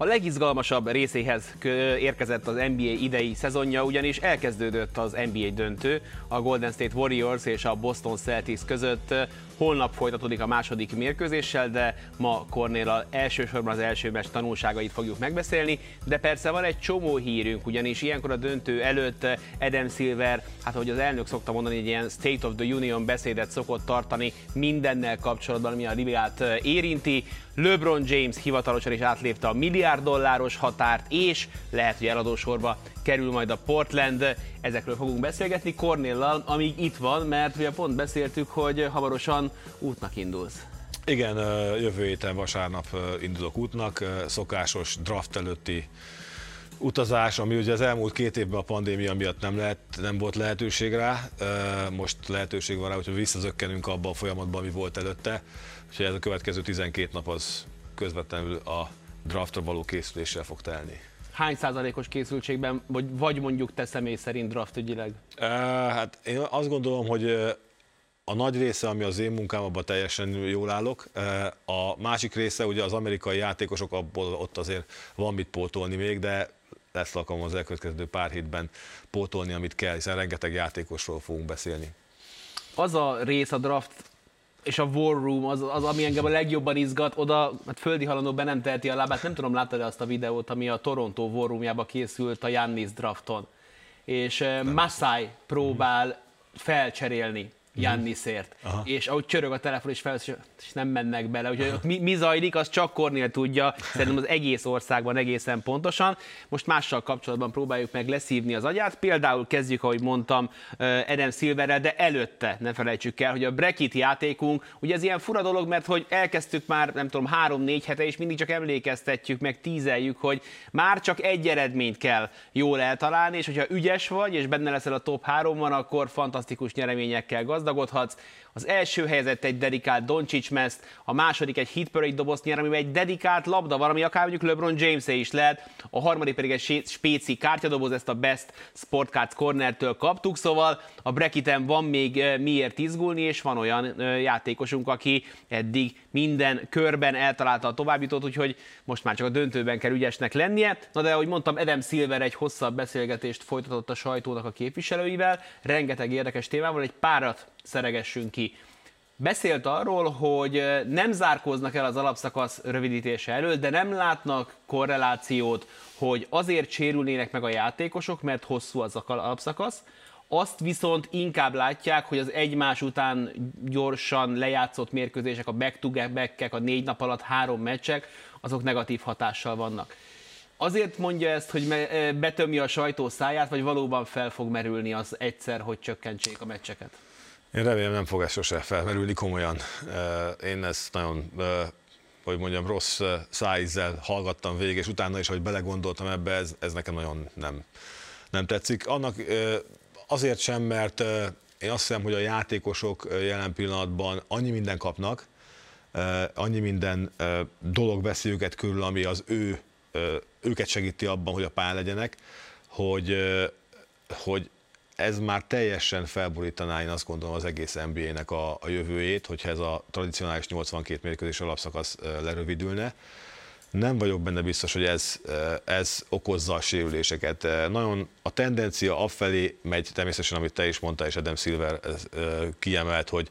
A legizgalmasabb részéhez érkezett az NBA idei szezonja, ugyanis elkezdődött az NBA döntő a Golden State Warriors és a Boston Celtics között. Holnap folytatódik a második mérkőzéssel, de ma Cornél elsősorban az első meccs tanulságait fogjuk megbeszélni, de persze van egy csomó hírünk, ugyanis ilyenkor a döntő előtt Adam Silver, hát ahogy az elnök szokta mondani, egy ilyen State of the Union beszédet szokott tartani mindennel kapcsolatban, ami a ligát érinti. LeBron James hivatalosan is átlépte a milliárd dolláros határt, és lehet, hogy eladósorba kerül majd a Portland. Ezekről fogunk beszélgetni Cornéllal, amíg itt van, mert ugye pont beszéltük, hogy hamarosan útnak indulsz. Igen, jövő héten vasárnap indulok útnak, szokásos draft előtti utazás, ami ugye az elmúlt két évben a pandémia miatt nem, lehet, nem volt lehetőség rá, most lehetőség van rá, hogy visszazökkenünk abba a folyamatba, ami volt előtte, úgyhogy ez a következő 12 nap az közvetlenül a draftra való készüléssel fog telni. Hány százalékos készültségben, vagy, vagy mondjuk te személy szerint draftügyileg? Hát én azt gondolom, hogy a nagy része, ami az én munkám, abban teljesen jól állok. A másik része, ugye az amerikai játékosok, abból ott azért van mit pótolni még, de lesz alkalom az elkövetkező pár hétben pótolni, amit kell, hiszen rengeteg játékosról fogunk beszélni. Az a rész a draft és a War Room az, az, ami engem a legjobban izgat, oda hát földi halandó be nem teheti a lábát, nem tudom, láttad azt a videót, ami a Toronto War Roomjába készült a Jannis drafton, és eh, Masai próbál felcserélni Jannisért. Aha. És ahogy csörög a telefon, és, fel, és nem mennek bele. Úgyhogy ott mi, mi zajlik, az csak Kornél tudja, szerintem az egész országban egészen pontosan. Most mással kapcsolatban próbáljuk meg leszívni az agyát. Például kezdjük, ahogy mondtam, Eden Silverrel, de előtte ne felejtsük el, hogy a Brekit játékunk, ugye ez ilyen fura dolog, mert hogy elkezdtük már, nem tudom, három-négy hete, és mindig csak emlékeztetjük, meg tízeljük, hogy már csak egy eredményt kell jól eltalálni, és hogyha ügyes vagy, és benne leszel a top háromban, akkor fantasztikus nyereményekkel gazdag gazdagodhatsz. Az első helyzet egy dedikált Doncic meszt, a második egy hit parade dobozt nyer, amiben egy dedikált labda van, ami akár mondjuk LeBron james is lehet, a harmadik pedig egy spéci kártyadoboz, ezt a Best Sportcards Corner-től kaptuk, szóval a Brekiten van még miért izgulni, és van olyan játékosunk, aki eddig minden körben eltalálta a továbbjutót, úgyhogy most már csak a döntőben kell ügyesnek lennie. Na de ahogy mondtam, Adam Silver egy hosszabb beszélgetést folytatott a sajtónak a képviselőivel, rengeteg érdekes témával, egy párat szeregessünk ki. Beszélt arról, hogy nem zárkóznak el az alapszakasz rövidítése előtt, de nem látnak korrelációt, hogy azért sérülnének meg a játékosok, mert hosszú az alapszakasz, azt viszont inkább látják, hogy az egymás után gyorsan lejátszott mérkőzések, a back to back a négy nap alatt három meccsek, azok negatív hatással vannak. Azért mondja ezt, hogy betömje a sajtó száját, vagy valóban fel fog merülni az egyszer, hogy csökkentsék a meccseket? Én remélem nem fog ez sose felmerülni komolyan. Én ezt nagyon hogy mondjam, rossz szájízzel hallgattam végig, és utána is, hogy belegondoltam ebbe, ez, ez nekem nagyon nem, nem tetszik. Annak azért sem, mert én azt hiszem, hogy a játékosok jelen pillanatban annyi minden kapnak, annyi minden dolog veszi őket körül, ami az ő, őket segíti abban, hogy a pályán legyenek, hogy, hogy ez már teljesen felborítaná, én azt gondolom, az egész NBA-nek a, a jövőjét, hogyha ez a tradicionális 82 mérkőzés alapszakasz lerövidülne. Nem vagyok benne biztos, hogy ez, ez okozza a sérüléseket. Nagyon a tendencia afelé megy, természetesen, amit te is mondtál, és Adam Silver kiemelt, hogy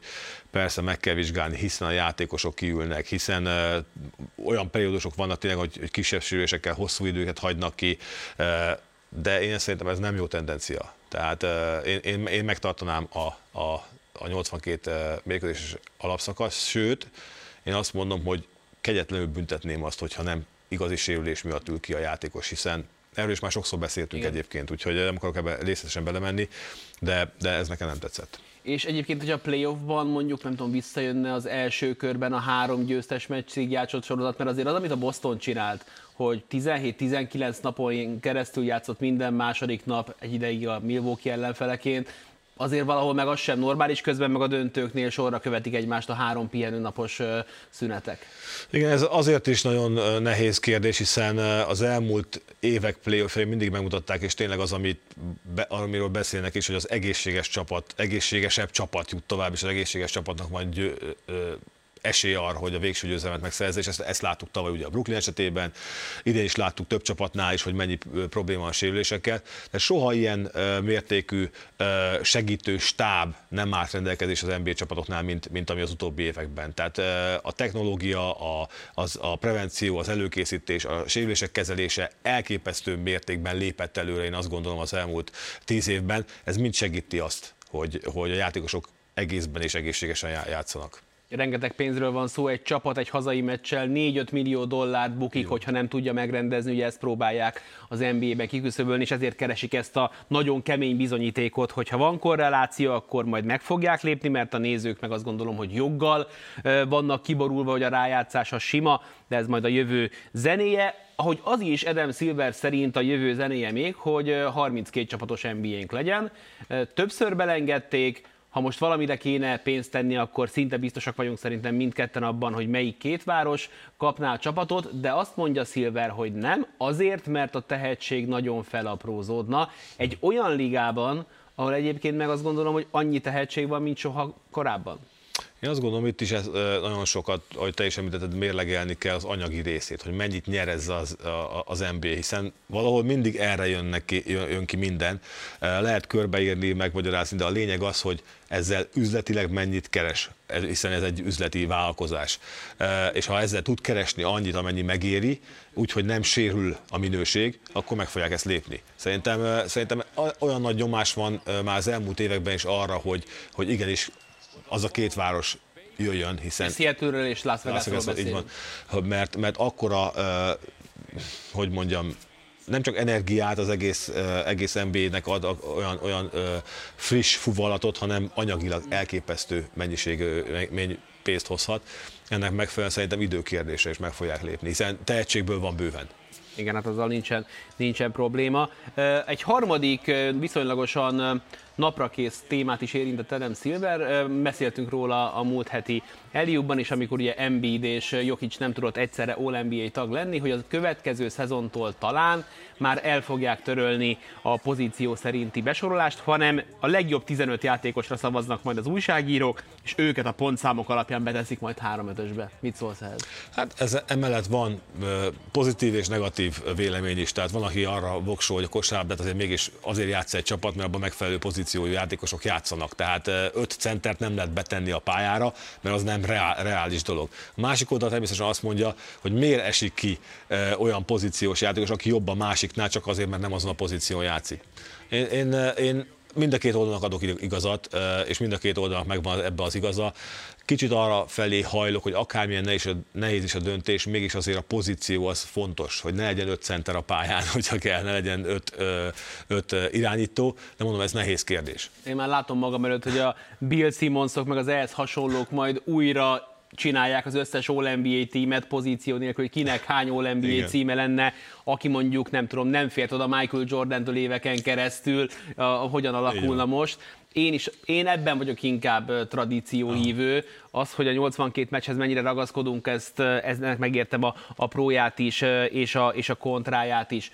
persze meg kell vizsgálni, hiszen a játékosok kiülnek, hiszen olyan periódusok vannak tényleg, hogy kisebb sérülésekkel hosszú időket hagynak ki, de én szerintem ez nem jó tendencia. Tehát én, én, én megtartanám a, a, a 82 mérkőzés alapszakasz, sőt, én azt mondom, hogy kegyetlenül büntetném azt, hogyha nem igazi sérülés miatt ül ki a játékos, hiszen erről is már sokszor beszéltünk Igen. egyébként, úgyhogy nem akarok ebbe részletesen belemenni, de, de ez nekem nem tetszett. És egyébként, hogy a playoffban mondjuk, nem tudom, visszajönne az első körben a három győztes meccsig játszott sorozat, mert azért az, amit a Boston csinált, hogy 17-19 napon keresztül játszott minden második nap egy ideig a Milwaukee ellenfeleként, azért valahol meg az sem normális, közben meg a döntőknél sorra követik egymást a három pihenőnapos szünetek. Igen, ez azért is nagyon nehéz kérdés, hiszen az elmúlt évek playoff mindig megmutatták, és tényleg az, amit be, amiről beszélnek is, hogy az egészséges csapat, egészségesebb csapat jut tovább, és az egészséges csapatnak majd esély arra, hogy a végső győzelmet megszerezze, és ezt, ezt láttuk tavaly ugye a Brooklyn esetében, idén is láttuk több csapatnál is, hogy mennyi probléma a sérülésekkel, de soha ilyen mértékű segítő stáb nem állt rendelkezés az NBA csapatoknál, mint, mint ami az utóbbi években. Tehát a technológia, a, az, a prevenció, az előkészítés, a sérülések kezelése elképesztő mértékben lépett előre, én azt gondolom az elmúlt tíz évben. Ez mind segíti azt, hogy, hogy a játékosok egészben és egészségesen játszanak rengeteg pénzről van szó, egy csapat egy hazai meccsel 4-5 millió dollárt bukik, Jó. hogyha nem tudja megrendezni, ugye ezt próbálják az NBA-ben kiküszöbölni, és ezért keresik ezt a nagyon kemény bizonyítékot, hogyha van korreláció, akkor majd meg fogják lépni, mert a nézők meg azt gondolom, hogy joggal vannak kiborulva, hogy a rájátszás a sima, de ez majd a jövő zenéje. Ahogy az is Adam Silver szerint a jövő zenéje még, hogy 32 csapatos NBA-nk legyen. Többször belengedték, ha most valamire kéne pénzt tenni, akkor szinte biztosak vagyunk szerintem mindketten abban, hogy melyik két város kapná a csapatot, de azt mondja Silver, hogy nem, azért, mert a tehetség nagyon felaprózódna. Egy olyan ligában, ahol egyébként meg azt gondolom, hogy annyi tehetség van, mint soha korábban. Én azt gondolom, itt is ez, nagyon sokat, ahogy te is említetted, mérlegelni kell az anyagi részét, hogy mennyit nyer ez az, az NBA, hiszen valahol mindig erre jön, neki, jön ki minden. Lehet körbeírni, megmagyarázni, de a lényeg az, hogy ezzel üzletileg mennyit keres, hiszen ez egy üzleti vállalkozás. És ha ezzel tud keresni annyit, amennyi megéri, úgyhogy nem sérül a minőség, akkor meg fogják ezt lépni. Szerintem, szerintem olyan nagy nyomás van már az elmúlt években is arra, hogy, hogy igenis az a két város jöjjön, hiszen... Seattle-ről és Las Vegasról így van, mert, mert akkora, hogy mondjam, nem csak energiát az egész, egész NBA-nek ad olyan, olyan friss fuvalatot, hanem anyagilag elképesztő mennyiségű menny, pénzt hozhat. Ennek megfelelően szerintem időkérdése is meg fogják lépni, hiszen tehetségből van bőven. Igen, hát azzal nincsen, nincsen probléma. Egy harmadik viszonylagosan naprakész témát is érintett Adam Silver. Beszéltünk róla a múlt heti Eliubban is, amikor ugye Embiid és Jokic nem tudott egyszerre All-NBA tag lenni, hogy a következő szezontól talán már el fogják törölni a pozíció szerinti besorolást, hanem a legjobb 15 játékosra szavaznak majd az újságírók, és őket a pontszámok alapján beteszik majd 3-5-ösbe. Mit szólsz ehhez? Hát ez emellett van pozitív és negatív vélemény is, tehát van, aki arra voksol, hogy a kosárlabdát azért mégis azért játsz egy csapat, mert abban megfelelő pozíciójú játékosok játszanak. Tehát öt centert nem lehet betenni a pályára, mert az nem reál, reális dolog. A másik oldal természetesen azt mondja, hogy miért esik ki olyan pozíciós játékos, aki jobb a másiknál, csak azért, mert nem azon a pozíción játszik. Én, én, én mind a két oldalnak adok igazat, és mind a két oldalnak megvan ebbe az igaza. Kicsit arra felé hajlok, hogy akármilyen nehéz, nehéz is a döntés, mégis azért a pozíció az fontos, hogy ne legyen öt center a pályán, hogyha kell, ne legyen öt, öt irányító, de mondom, ez nehéz kérdés. Én már látom magam előtt, hogy a Bill Simmonsok meg az ehhez hasonlók majd újra csinálják az összes All-NBA tímet pozíció nélkül, hogy kinek hány All-NBA Igen. címe lenne, aki mondjuk, nem tudom, nem fért oda Michael Jordan-től éveken keresztül, uh, hogyan alakulna Igen. most. Én, is, én ebben vagyok inkább tradícióhívő. Az, hogy a 82 meccshez mennyire ragaszkodunk, ezt, eznek megértem a, a próját is, és a, és a kontráját is.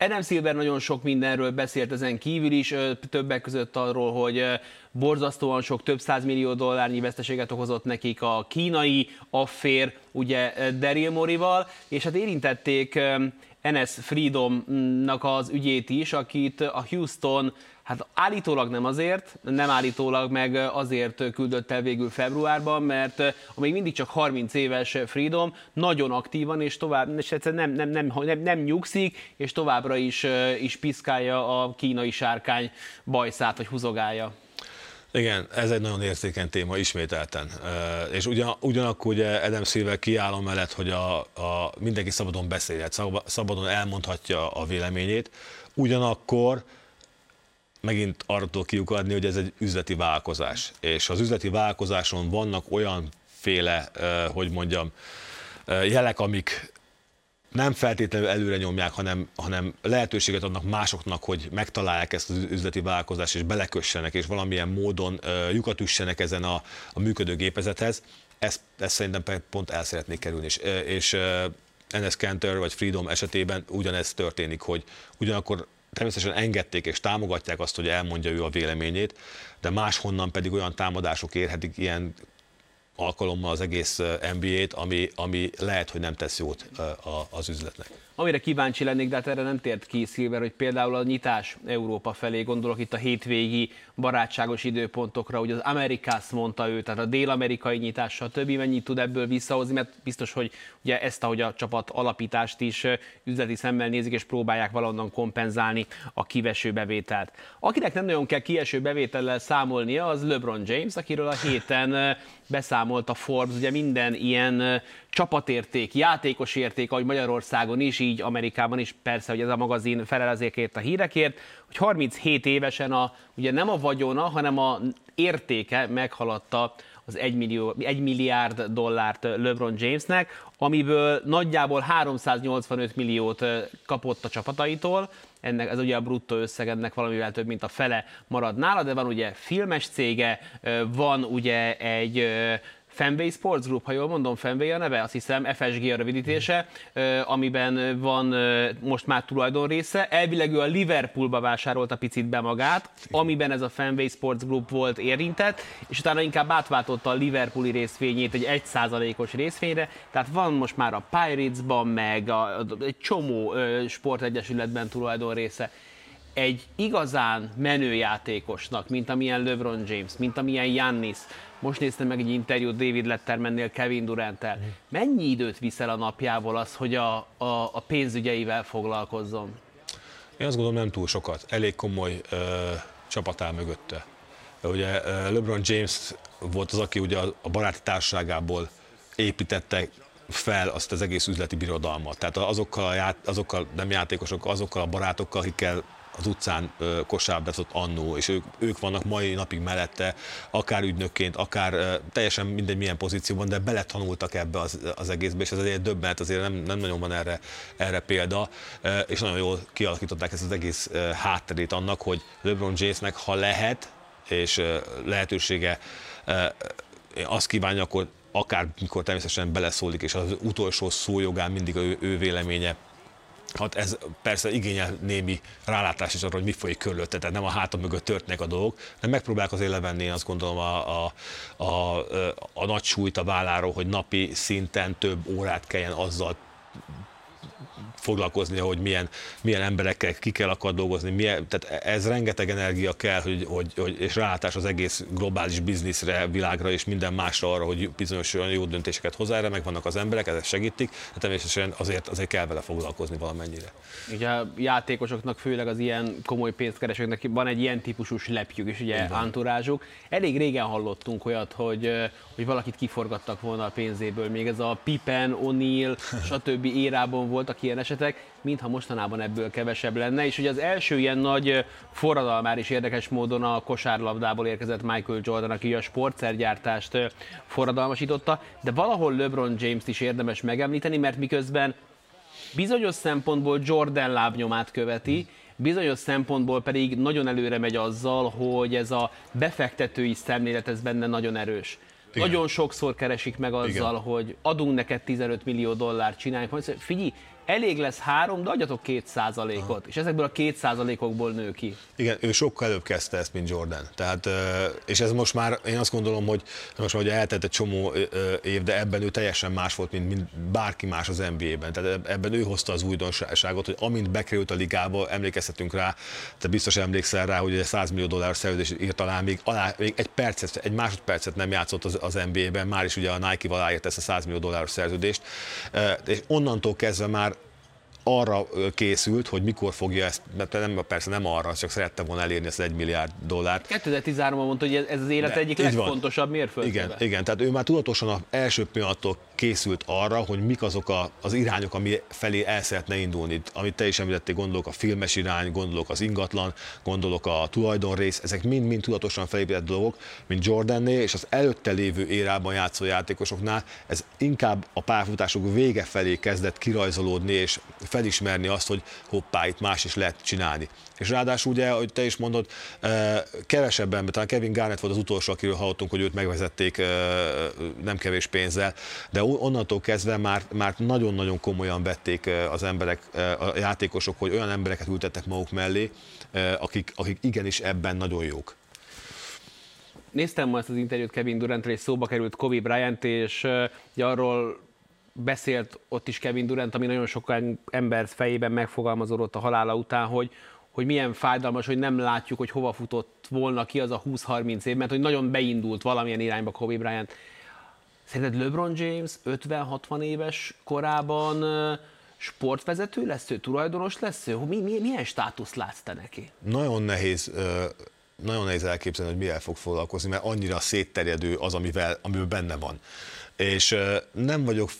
Adam Silver nagyon sok mindenről beszélt ezen kívül is, többek között arról, hogy borzasztóan sok, több millió dollárnyi veszteséget okozott nekik a kínai affér, ugye Daryl Morival, és hát érintették Enes Freedomnak az ügyét is, akit a Houston Hát állítólag nem azért, nem állítólag meg azért küldött el végül februárban, mert még mindig csak 30 éves Freedom, nagyon aktívan, és tovább, és egyszerűen nem, nem, nem, nem, nem nyugszik, és továbbra is, is piszkálja a kínai sárkány bajszát, vagy húzogálja. Igen, ez egy nagyon érzékeny téma ismételten. És ugyan, ugyanakkor ugye Adam Silver kiállom mellett, hogy a, a mindenki szabadon beszélhet, szabadon elmondhatja a véleményét, ugyanakkor megint arra tudok kiukadni, hogy ez egy üzleti vállalkozás. És az üzleti vállalkozáson vannak olyan féle, hogy mondjam, jelek, amik nem feltétlenül előre nyomják, hanem, hanem lehetőséget adnak másoknak, hogy megtalálják ezt az üzleti vállalkozást, és belekössenek, és valamilyen módon uh, lyukat üssenek ezen a, a működő gépezethez. Ezt, ezt szerintem pont el szeretnék kerülni. És, és uh, Enes Kanter vagy Freedom esetében ugyanez történik, hogy ugyanakkor természetesen engedték és támogatják azt, hogy elmondja ő a véleményét, de máshonnan pedig olyan támadások érhetik ilyen alkalommal az egész NBA-t, ami, ami lehet, hogy nem tesz jót az üzletnek. Amire kíváncsi lennék, de hát erre nem tért ki Szilver, hogy például a nyitás Európa felé, gondolok itt a hétvégi barátságos időpontokra, hogy az Amerikász mondta ő, tehát a dél-amerikai nyitás, stb. mennyit tud ebből visszahozni, mert biztos, hogy ugye ezt, ahogy a csapat alapítást is üzleti szemmel nézik, és próbálják valahonnan kompenzálni a kiveső bevételt. Akinek nem nagyon kell kieső bevétellel számolnia, az LeBron James, akiről a héten beszámolt a Forbes, ugye minden ilyen csapatérték, játékos érték, ahogy Magyarországon is, így Amerikában is, persze, hogy ez a magazin felel azért a hírekért, hogy 37 évesen a, ugye nem a vagyona, hanem a értéke meghaladta az 1, millió, 1 milliárd dollárt LeBron Jamesnek, amiből nagyjából 385 milliót kapott a csapataitól, ennek, ez ugye a bruttó összeg, ennek valamivel több, mint a fele marad nála, de van ugye filmes cége, van ugye egy Fanway Sports Group, ha jól mondom, Fanway a neve, azt hiszem FSG a rövidítése, amiben van most már tulajdon része. Elvileg ő a Liverpoolba vásárolta picit be magát, amiben ez a Fanway Sports Group volt érintett, és utána inkább átváltotta a Liverpooli részvényét egy 1%-os részvényre, tehát van most már a Pirates-ban, meg a, a, egy csomó sportegyesületben tulajdon része egy igazán menő játékosnak, mint amilyen LeBron James, mint amilyen Yannis, most néztem meg egy interjút David Lettermannél Kevin Durant-tel. Mhm. Mennyi időt viszel a napjából az, hogy a, a, a pénzügyeivel foglalkozzon? Én azt gondolom nem túl sokat. Elég komoly ö, csapat áll mögötte. Ugye LeBron James volt az, aki ugye a baráti társaságából építette fel azt az egész üzleti birodalmat. Tehát azokkal, a ját, azokkal nem játékosokkal, azokkal a barátokkal, akikkel az utcán kosárlabdázott annó, és ők, ők vannak mai napig mellette, akár ügynökként, akár teljesen mindegy milyen pozícióban, de beletanultak ebbe az, az egészbe, és ez azért döbbent, azért nem, nem nagyon van erre, erre példa, és nagyon jól kialakították ezt az egész hátterét annak, hogy LeBron Jamesnek, ha lehet, és lehetősége azt kívánja, akkor akár mikor természetesen beleszólik, és az utolsó szójogán mindig a ő, ő véleménye Hát ez persze igényel némi rálátás is arra, hogy mi folyik körülötte, tehát nem a hátam mögött történnek a dolgok, de megpróbálják azért levenni azt gondolom a, a, a, a nagy súlyt a válláról, hogy napi szinten több órát kelljen azzal foglalkoznia, hogy milyen, milyen emberekkel ki kell akar dolgozni, milyen, tehát ez rengeteg energia kell, hogy, hogy, hogy, és rálátás az egész globális bizniszre, világra és minden másra arra, hogy bizonyos olyan jó döntéseket hozzá, erre meg vannak az emberek, ezek segítik, de természetesen azért, azért kell vele foglalkozni valamennyire. Ugye a játékosoknak, főleg az ilyen komoly pénzkeresőknek van egy ilyen típusú lepjük és ugye anturázsuk. Elég régen hallottunk olyat, hogy, hogy valakit kiforgattak volna a pénzéből, még ez a Pippen, O'Neill, stb. érában voltak ilyen esetek, mintha mostanában ebből kevesebb lenne, és ugye az első ilyen nagy forradalmár is érdekes módon a kosárlabdából érkezett Michael Jordan, aki a sportszergyártást forradalmasította, de valahol LeBron James-t is érdemes megemlíteni, mert miközben bizonyos szempontból Jordan lábnyomát követi, bizonyos szempontból pedig nagyon előre megy azzal, hogy ez a befektetői szemlélet ez benne nagyon erős. Igen. Nagyon sokszor keresik meg azzal, Igen. hogy adunk neked 15 millió dollárt, csináljuk. Figyelj, elég lesz három, de adjatok két százalékot, és ezekből a két százalékokból nő ki. Igen, ő sokkal előbb kezdte ezt, mint Jordan. Tehát, és ez most már, én azt gondolom, hogy most már hogy eltelt egy csomó év, de ebben ő teljesen más volt, mint, mint bárki más az NBA-ben. Tehát ebben ő hozta az újdonságot, hogy amint bekerült a ligába, emlékezhetünk rá, te biztos emlékszel rá, hogy egy 100 millió dollár szerződés írt alá, még, alá, még egy percet, egy másodpercet nem játszott az, az NBA-ben, már is ugye a Nike-val aláírt ezt a 100 millió dolláros szerződést, és onnantól kezdve már arra készült, hogy mikor fogja ezt, mert nem, persze nem arra, csak szerette volna elérni ezt egy milliárd dollárt. 2013-ban mondta, hogy ez az élet De, egyik legfontosabb mérföldje. Igen, igen, tehát ő már tudatosan az első pillanattól készült arra, hogy mik azok a, az irányok, ami felé el szeretne indulni. Amit te is említettél, gondolok a filmes irány, gondolok az ingatlan, gondolok a tulajdonrész, ezek mind-mind tudatosan felépített dolgok, mint Jordanné, és az előtte lévő érában játszó játékosoknál ez inkább a pályafutások vége felé kezdett kirajzolódni, és felismerni azt, hogy hoppá, itt más is lehet csinálni. És ráadásul ugye, hogy te is mondod, kevesebben, talán Kevin Garnett volt az utolsó, akiről hallottunk, hogy őt megvezették nem kevés pénzzel, de onnantól kezdve már, már nagyon-nagyon komolyan vették az emberek, a játékosok, hogy olyan embereket ültettek maguk mellé, akik, akik igenis ebben nagyon jók. Néztem ma ezt az interjút Kevin durant és szóba került Kobe Bryant, és uh, arról beszélt ott is Kevin Durant, ami nagyon sok ember fejében megfogalmazódott a halála után, hogy, hogy milyen fájdalmas, hogy nem látjuk, hogy hova futott volna ki az a 20-30 év, mert hogy nagyon beindult valamilyen irányba Kobe Bryant. Szerinted LeBron James 50-60 éves korában sportvezető lesz ő, tulajdonos lesz ő? Mi, mi, milyen státusz látsz te neki? Nagyon nehéz nagyon nehéz elképzelni, hogy mivel fog foglalkozni, mert annyira szétterjedő az, amivel, amivel benne van. És nem vagyok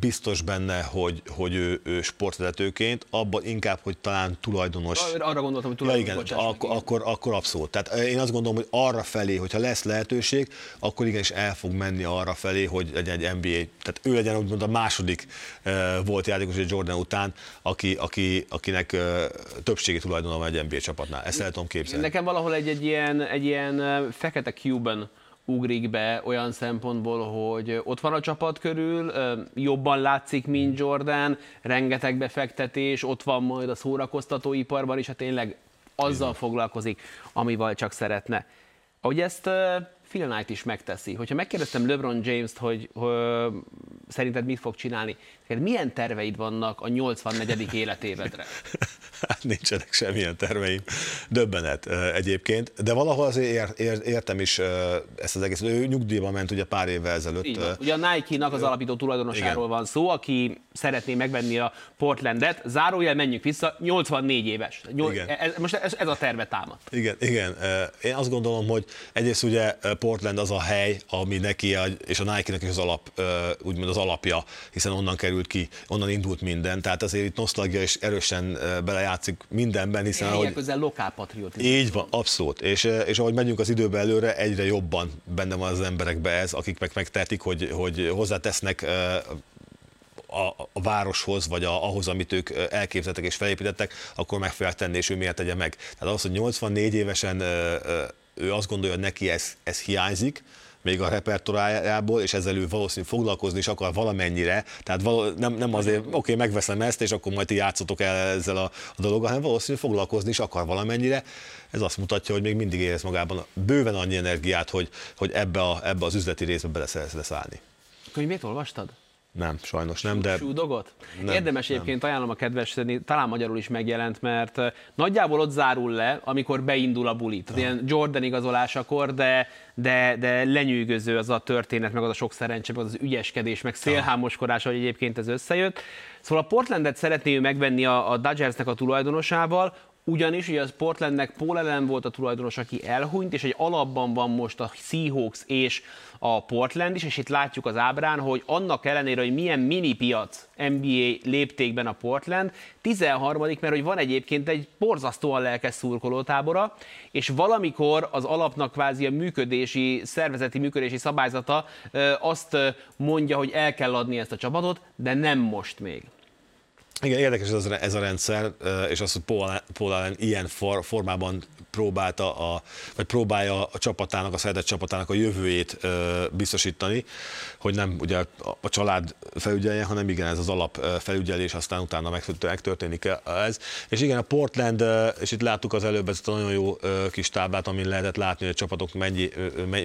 biztos benne, hogy, hogy ő, ő sportvezetőként, abban inkább, hogy talán tulajdonos. Arra gondoltam, hogy tulajdonos. Ja, igen, akkor, akkor, akkor abszolút. Tehát én azt gondolom, hogy arra felé, hogyha lesz lehetőség, akkor igenis el fog menni arra felé, hogy legyen egy NBA, tehát ő legyen úgymond a második uh, volt játékos egy Jordan után, aki, aki, akinek uh, többségi tulajdona van egy NBA csapatnál. Ezt el tudom képzelni. Nekem valahol egy, egy ilyen, egy ilyen fekete Cuban ugrik be olyan szempontból, hogy ott van a csapat körül, jobban látszik, mint Jordan, rengeteg befektetés, ott van majd a szórakoztatóiparban is, hát tényleg azzal foglalkozik, amivel csak szeretne. Ahogy ezt Phil Knight is megteszi. Hogyha megkérdeztem LeBron James-t, hogy, hogy szerinted mit fog csinálni, neked milyen terveid vannak a 84. életévedre? Hát nincsenek semmilyen terveim. Döbbenet egyébként, de valahol azért ér, ér, értem is ezt az egészet. Ő nyugdíjba ment ugye pár évvel ezelőtt. Így van. Ugye a Nike-nak az alapító tulajdonosáról igen. van szó, aki szeretné megvenni a Portlandet. Zárójel, menjünk vissza, 84 éves. Nyol, igen. Ez, most ez, ez a terve támad. Igen, igen. Én azt gondolom, hogy egyrészt ugye Portland az a hely, ami neki, és a Nike-nek is az alap, úgymond az alapja, hiszen onnan került ki, onnan indult minden. Tehát azért itt nosztalgia is erősen belejátszik mindenben, hiszen... Ahogy, közel lokál patriotizmus. Így van, abszolút. És, és ahogy megyünk az időbe előre, egyre jobban benne van az emberekbe ez, akik meg megtehetik, hogy, hogy hozzátesznek a, a városhoz, vagy a, ahhoz, amit ők elképzeltek és felépítettek, akkor meg fogják tenni, és ő miért tegye meg. Tehát az, hogy 84 évesen ő azt gondolja, hogy neki ez, ez hiányzik, még a repertoájából, és ezzel ő valószínűleg foglalkozni is akar valamennyire, tehát való, nem, nem azért, oké, okay, megveszem ezt, és akkor majd ti játszotok el ezzel a, a dologgal, hanem valószínűleg foglalkozni is akar valamennyire. Ez azt mutatja, hogy még mindig érez magában bőven annyi energiát, hogy, hogy ebbe, a, ebbe az üzleti részbe bele szeretne szállni. Könyvét olvastad? Nem, sajnos nem, de... Súdogot? Nem, Érdemes nem. egyébként ajánlom a kedves, talán magyarul is megjelent, mert nagyjából ott zárul le, amikor beindul a buli. Tehát ilyen Jordan igazolásakor, de, de, de lenyűgöző az a történet, meg az a sok szerencse, meg az, az ügyeskedés, meg szélhámoskodás, hogy egyébként ez összejött. Szóval a Portlandet szeretné ő megvenni a, a Dodgersnek a tulajdonosával, ugyanis ugye az Portlandnek Paul Allen volt a tulajdonos, aki elhunyt, és egy alapban van most a Seahawks és a Portland is, és itt látjuk az ábrán, hogy annak ellenére, hogy milyen mini piac NBA léptékben a Portland, 13 mert hogy van egyébként egy borzasztóan lelkes szurkolótábora, és valamikor az alapnak kvázi a működési, szervezeti működési szabályzata azt mondja, hogy el kell adni ezt a csapatot, de nem most még. Igen, érdekes ez ez a rendszer, és az, hogy Paul, Allen ilyen for, formában próbálta, a, vagy próbálja a csapatának, a szeretett csapatának a jövőjét ö, biztosítani, hogy nem ugye a, a család felügyelje, hanem igen, ez az alap felügyelés, aztán utána megtörténik ez. És igen, a Portland, és itt láttuk az előbb ezt a nagyon jó kis táblát, amin lehetett látni, hogy a csapatok mennyi,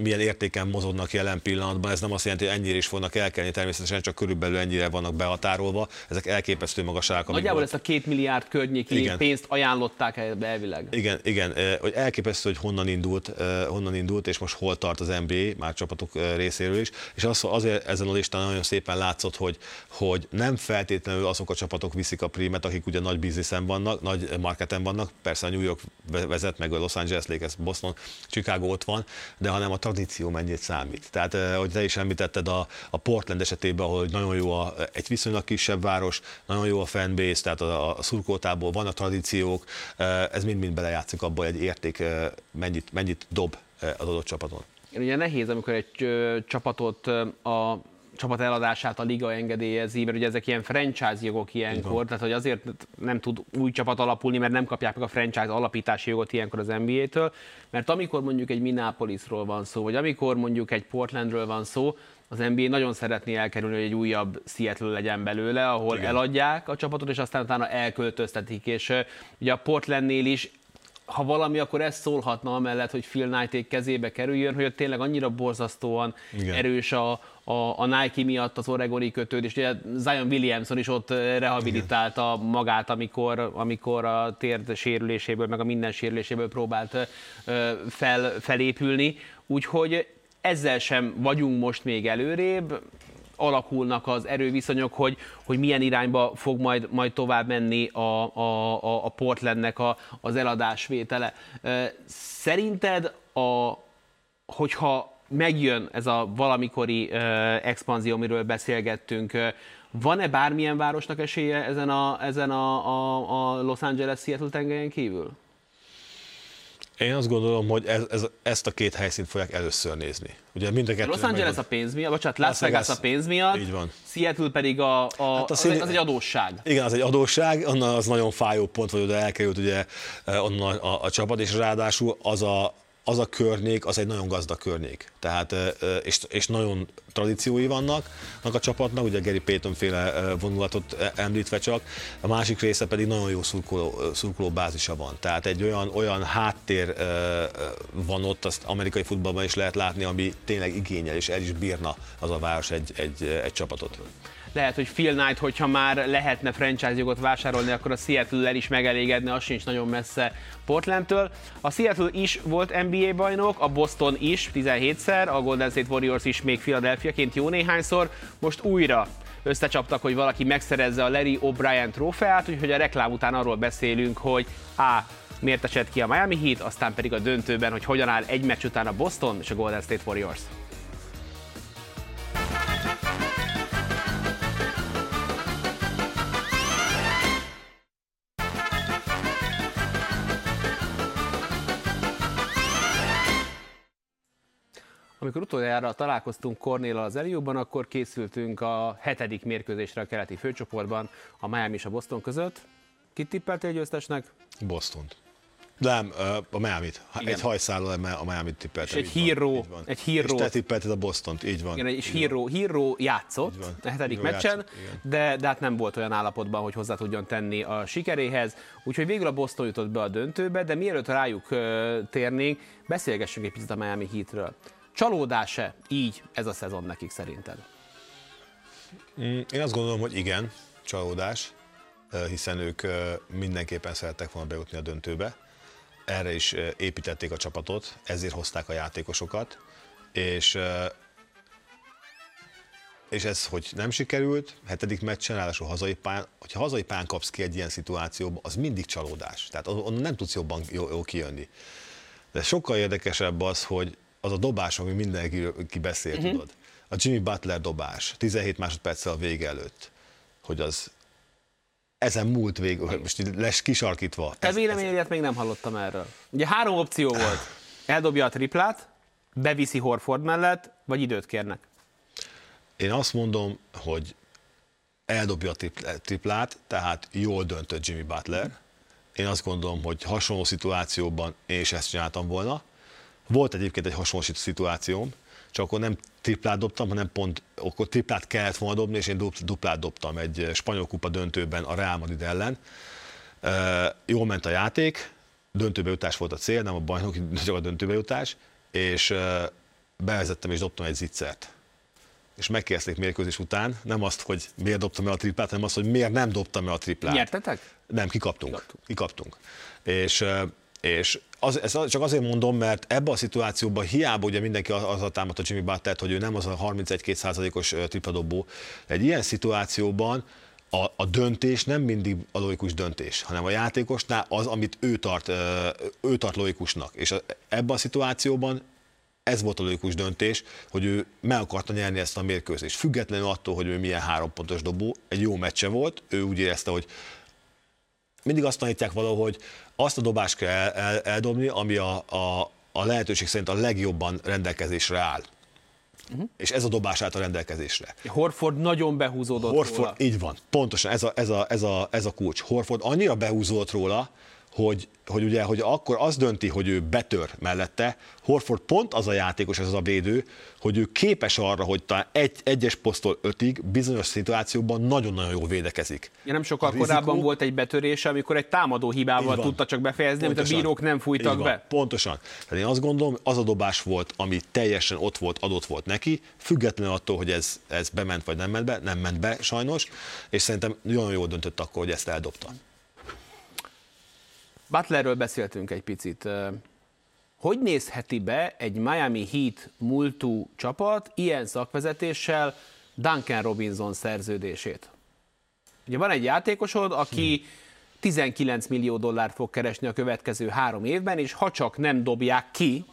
milyen értéken mozognak jelen pillanatban. Ez nem azt jelenti, hogy ennyire is fognak elkelni, természetesen csak körülbelül ennyire vannak behatárolva. Ezek elképesztő magasságok. Nagyjából ezt a két milliárd környéki igen. pénzt ajánlották elvileg. Igen, igen, hogy elképesztő, hogy honnan indult, honnan indult, és most hol tart az NBA, már csapatok részéről is. És az, azért ezen a listán nagyon szépen látszott, hogy, hogy nem feltétlenül azok a csapatok viszik a prímet, akik ugye nagy bizniszen vannak, nagy marketen vannak, persze a New York vezet, meg a Los Angeles Lakers, Boston, Chicago ott van, de hanem a tradíció mennyit számít. Tehát, hogy te is említetted a, a Portland esetében, ahol nagyon jó a, egy viszonylag kisebb város, nagyon jó a fanbase, tehát a, a szurkoltából van a tradíciók, ez mind-mind belejátszik abba egy érték, mennyit, mennyit dob az adott csapaton. Ugye nehéz, amikor egy csapatot a csapat eladását a liga engedélyezi, mert ugye ezek ilyen franchise jogok ilyenkor, tehát hogy azért nem tud új csapat alapulni, mert nem kapják meg a franchise alapítási jogot ilyenkor az NBA-től, mert amikor mondjuk egy Minneapolisról van szó, vagy amikor mondjuk egy Portlandről van szó, az NBA nagyon szeretné elkerülni, hogy egy újabb Seattle legyen belőle, ahol Igen. eladják a csapatot, és aztán utána elköltöztetik, és ugye a Portlandnél is ha valami, akkor ez szólhatna amellett, hogy Phil Knight kezébe kerüljön, hogy ott tényleg annyira borzasztóan Igen. erős a, a, a Nike miatt az oregoni kötődés. Ugye Zion Williamson is ott rehabilitálta Igen. magát, amikor, amikor a térd sérüléséből, meg a minden sérüléséből próbált fel, felépülni. Úgyhogy ezzel sem vagyunk most még előrébb, alakulnak az erőviszonyok, hogy, hogy milyen irányba fog majd, majd tovább menni a, a, a Portlandnek a, az eladásvétele. Szerinted, a, hogyha megjön ez a valamikori expanzió, amiről beszélgettünk, van-e bármilyen városnak esélye ezen a, ezen a, a, a Los Angeles-Seattle tengelyen kívül? Én azt gondolom, hogy ez, ez, ezt a két helyszínt fogják először nézni. Ugye mind a Los Angeles a pénz miatt, bocsánat, Las Vegas a pénz miatt, így van. Seattle pedig a, a, hát a szín... az, egy adósság. Igen, az egy adósság, onnan az nagyon fájó pont, hogy oda elkerült ugye eh, onnan a, a, a csapat, és ráadásul az a, az a környék, az egy nagyon gazdag környék. Tehát, és, és nagyon tradíciói vannak a csapatnak, ugye Gary Payton féle vonulatot említve csak, a másik része pedig nagyon jó szurkoló, szurkoló bázisa van. Tehát egy olyan, olyan háttér van ott, azt amerikai futballban is lehet látni, ami tényleg igényel, és el is bírna az a város egy, egy, egy csapatot lehet, hogy Phil Knight, hogyha már lehetne franchise jogot vásárolni, akkor a Seattle-el is megelégedne, az sincs nagyon messze Portlandtől. A Seattle is volt NBA bajnok, a Boston is 17-szer, a Golden State Warriors is még Philadelphiaként jó néhányszor, most újra összecsaptak, hogy valaki megszerezze a Larry O'Brien trófeát, úgyhogy a reklám után arról beszélünk, hogy A. miért esett ki a Miami Heat, aztán pedig a döntőben, hogy hogyan áll egy meccs után a Boston és a Golden State Warriors. Amikor utoljára találkoztunk Kornél az Elióban, akkor készültünk a hetedik mérkőzésre a keleti főcsoportban, a Miami és a Boston között. Kit tippeltél győztesnek? Bostont. Nem, a Miami-t. Egy hajszállal a Miami-t tippeltem. És egy híró, egy híró. És te tippelted a Boston-t, így van. Igen, és híró, híró játszott a hetedik meccsen, játszott, de, de hát nem volt olyan állapotban, hogy hozzá tudjon tenni a sikeréhez. Úgyhogy végül a Boston jutott be a döntőbe, de mielőtt rájuk uh, térnénk, beszélgessünk egy picit a Miami Heatről. Csalódás-e így ez a szezon nekik szerinted? Én azt gondolom, hogy igen, csalódás, hiszen ők mindenképpen szerettek volna bejutni a döntőbe. Erre is építették a csapatot, ezért hozták a játékosokat, és és ez, hogy nem sikerült, hetedik meccsen, ráadásul hazai pályán, hogyha hazai pályán kapsz ki egy ilyen szituációban, az mindig csalódás. Tehát onnan nem tudsz jobban jó, jó kijönni. De sokkal érdekesebb az, hogy az a dobás, ami mindenki ki beszél, uh-huh. tudod. A Jimmy Butler dobás, 17 másodperccel a vége előtt, hogy az ezen múlt vég, most lesz kisarkítva. Te véleményedet még nem hallottam erről. Ugye három opció volt. Eldobja a triplát, beviszi Horford mellett, vagy időt kérnek. Én azt mondom, hogy eldobja a triplát, tehát jól döntött Jimmy Butler. Én azt gondolom, hogy hasonló szituációban én is ezt csináltam volna. Volt egyébként egy hasonló szituációm, csak akkor nem triplát dobtam, hanem pont akkor triplát kellett volna dobni, és én duplát dobtam egy spanyol kupa döntőben a Real Madrid ellen. Jól ment a játék, döntőbe jutás volt a cél, nem a bajnoki, csak a döntőbe jutás, és bevezettem és dobtam egy zicsert. És megkérdezték mérkőzés után, nem azt, hogy miért dobtam el a triplát, hanem azt, hogy miért nem dobtam el a triplát. Nyertetek? Nem, kikaptunk. Kikaptunk. kikaptunk. És és az, ezt csak azért mondom, mert ebbe a szituációban hiába ugye mindenki az a támadt a Jimmy Buttert, hogy ő nem az a 31-2 százalékos tripladobó. Egy ilyen szituációban a, a döntés nem mindig a logikus döntés, hanem a játékosnál az, amit ő tart, ő tart logikusnak. És ebben a szituációban ez volt a logikus döntés, hogy ő meg akarta nyerni ezt a mérkőzést. Függetlenül attól, hogy ő milyen három pontos dobó, egy jó meccse volt, ő úgy érezte, hogy mindig azt tanítják valahogy, azt a dobást kell el, el, eldobni, ami a, a, a lehetőség szerint a legjobban rendelkezésre áll. Uh-huh. És ez a dobás állt a rendelkezésre. Horford nagyon behúzódott Horford, róla. így van, pontosan, ez a, ez, a, ez, a, ez a kulcs. Horford annyira behúzódott róla, hogy, hogy ugye, hogy akkor az dönti, hogy ő betör mellette, Horford pont az a játékos, ez az a védő, hogy ő képes arra, hogy talán egy, egyes posztól ötig bizonyos szituációkban nagyon-nagyon jól védekezik. Ja, nem sokkal rizikó... korábban volt egy betörése, amikor egy támadó hibával tudta csak befejezni, Pontosan. amit a bírók nem fújtak be. Pontosan. Tehát én azt gondolom, az a dobás volt, ami teljesen ott volt, adott volt neki, függetlenül attól, hogy ez, ez bement vagy nem ment be, nem ment be sajnos, és szerintem nagyon jól döntött akkor, hogy ezt eldobta. Butlerről beszéltünk egy picit. Hogy nézheti be egy Miami Heat múltú csapat ilyen szakvezetéssel Duncan Robinson szerződését? Ugye van egy játékosod, aki 19 millió dollárt fog keresni a következő három évben, és ha csak nem dobják ki,